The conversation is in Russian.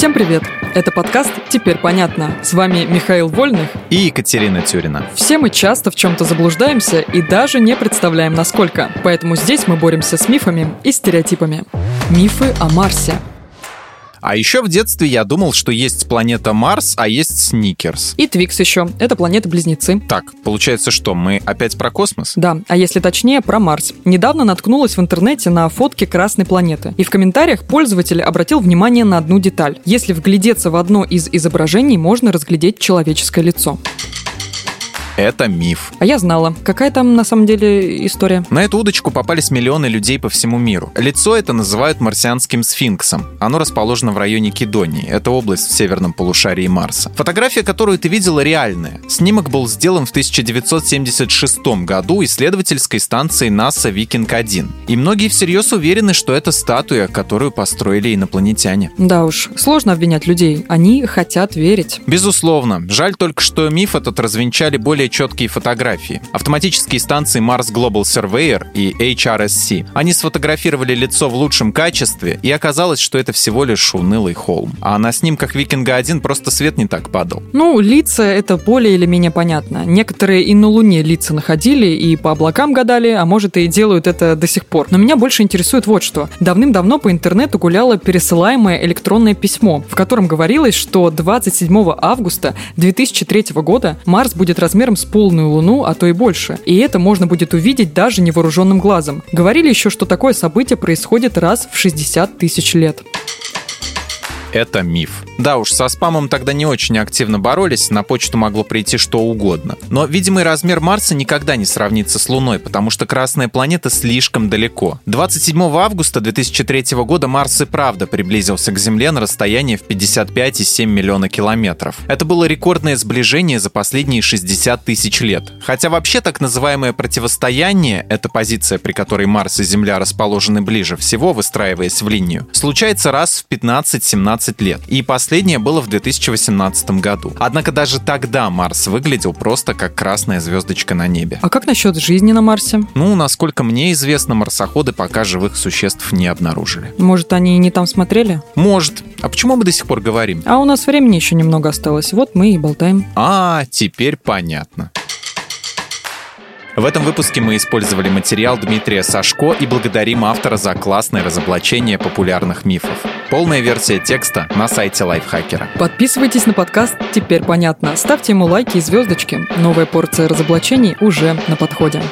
Всем привет! Это подкаст «Теперь понятно». С вами Михаил Вольных и Екатерина Тюрина. Все мы часто в чем-то заблуждаемся и даже не представляем, насколько. Поэтому здесь мы боремся с мифами и стереотипами. Мифы о Марсе – а еще в детстве я думал, что есть планета Марс, а есть Сникерс. И Твикс еще. Это планеты-близнецы. Так, получается что, мы опять про космос? Да, а если точнее, про Марс. Недавно наткнулась в интернете на фотки Красной планеты. И в комментариях пользователь обратил внимание на одну деталь. Если вглядеться в одно из изображений, можно разглядеть человеческое лицо. Это миф. А я знала. Какая там на самом деле история? На эту удочку попались миллионы людей по всему миру. Лицо это называют марсианским сфинксом. Оно расположено в районе Кедонии. Это область в северном полушарии Марса. Фотография, которую ты видела, реальная. Снимок был сделан в 1976 году исследовательской станцией НАСА Викинг-1. И многие всерьез уверены, что это статуя, которую построили инопланетяне. Да уж, сложно обвинять людей. Они хотят верить. Безусловно. Жаль только, что миф этот развенчали более четкие фотографии. Автоматические станции Mars Global Surveyor и HRSC. Они сфотографировали лицо в лучшем качестве, и оказалось, что это всего лишь унылый холм. А на снимках Викинга 1 просто свет не так падал. Ну, лица это более или менее понятно. Некоторые и на Луне лица находили, и по облакам гадали, а может и делают это до сих пор. Но меня больше интересует вот что. Давным-давно по интернету гуляло пересылаемое электронное письмо, в котором говорилось, что 27 августа 2003 года Марс будет размером с полную Луну, а то и больше. И это можно будет увидеть даже невооруженным глазом. Говорили еще, что такое событие происходит раз в 60 тысяч лет это миф. Да уж, со спамом тогда не очень активно боролись, на почту могло прийти что угодно. Но видимый размер Марса никогда не сравнится с Луной, потому что Красная планета слишком далеко. 27 августа 2003 года Марс и правда приблизился к Земле на расстояние в 55,7 миллиона километров. Это было рекордное сближение за последние 60 тысяч лет. Хотя вообще так называемое противостояние, это позиция, при которой Марс и Земля расположены ближе всего, выстраиваясь в линию, случается раз в 15-17 15 лет. И последнее было в 2018 году. Однако даже тогда Марс выглядел просто как красная звездочка на небе. А как насчет жизни на Марсе? Ну, насколько мне известно, марсоходы пока живых существ не обнаружили. Может, они не там смотрели? Может. А почему мы до сих пор говорим? А у нас времени еще немного осталось. Вот мы и болтаем. А, теперь понятно. В этом выпуске мы использовали материал Дмитрия Сашко и благодарим автора за классное разоблачение популярных мифов. Полная версия текста на сайте Лайфхакера. Подписывайтесь на подкаст «Теперь понятно». Ставьте ему лайки и звездочки. Новая порция разоблачений уже на подходе.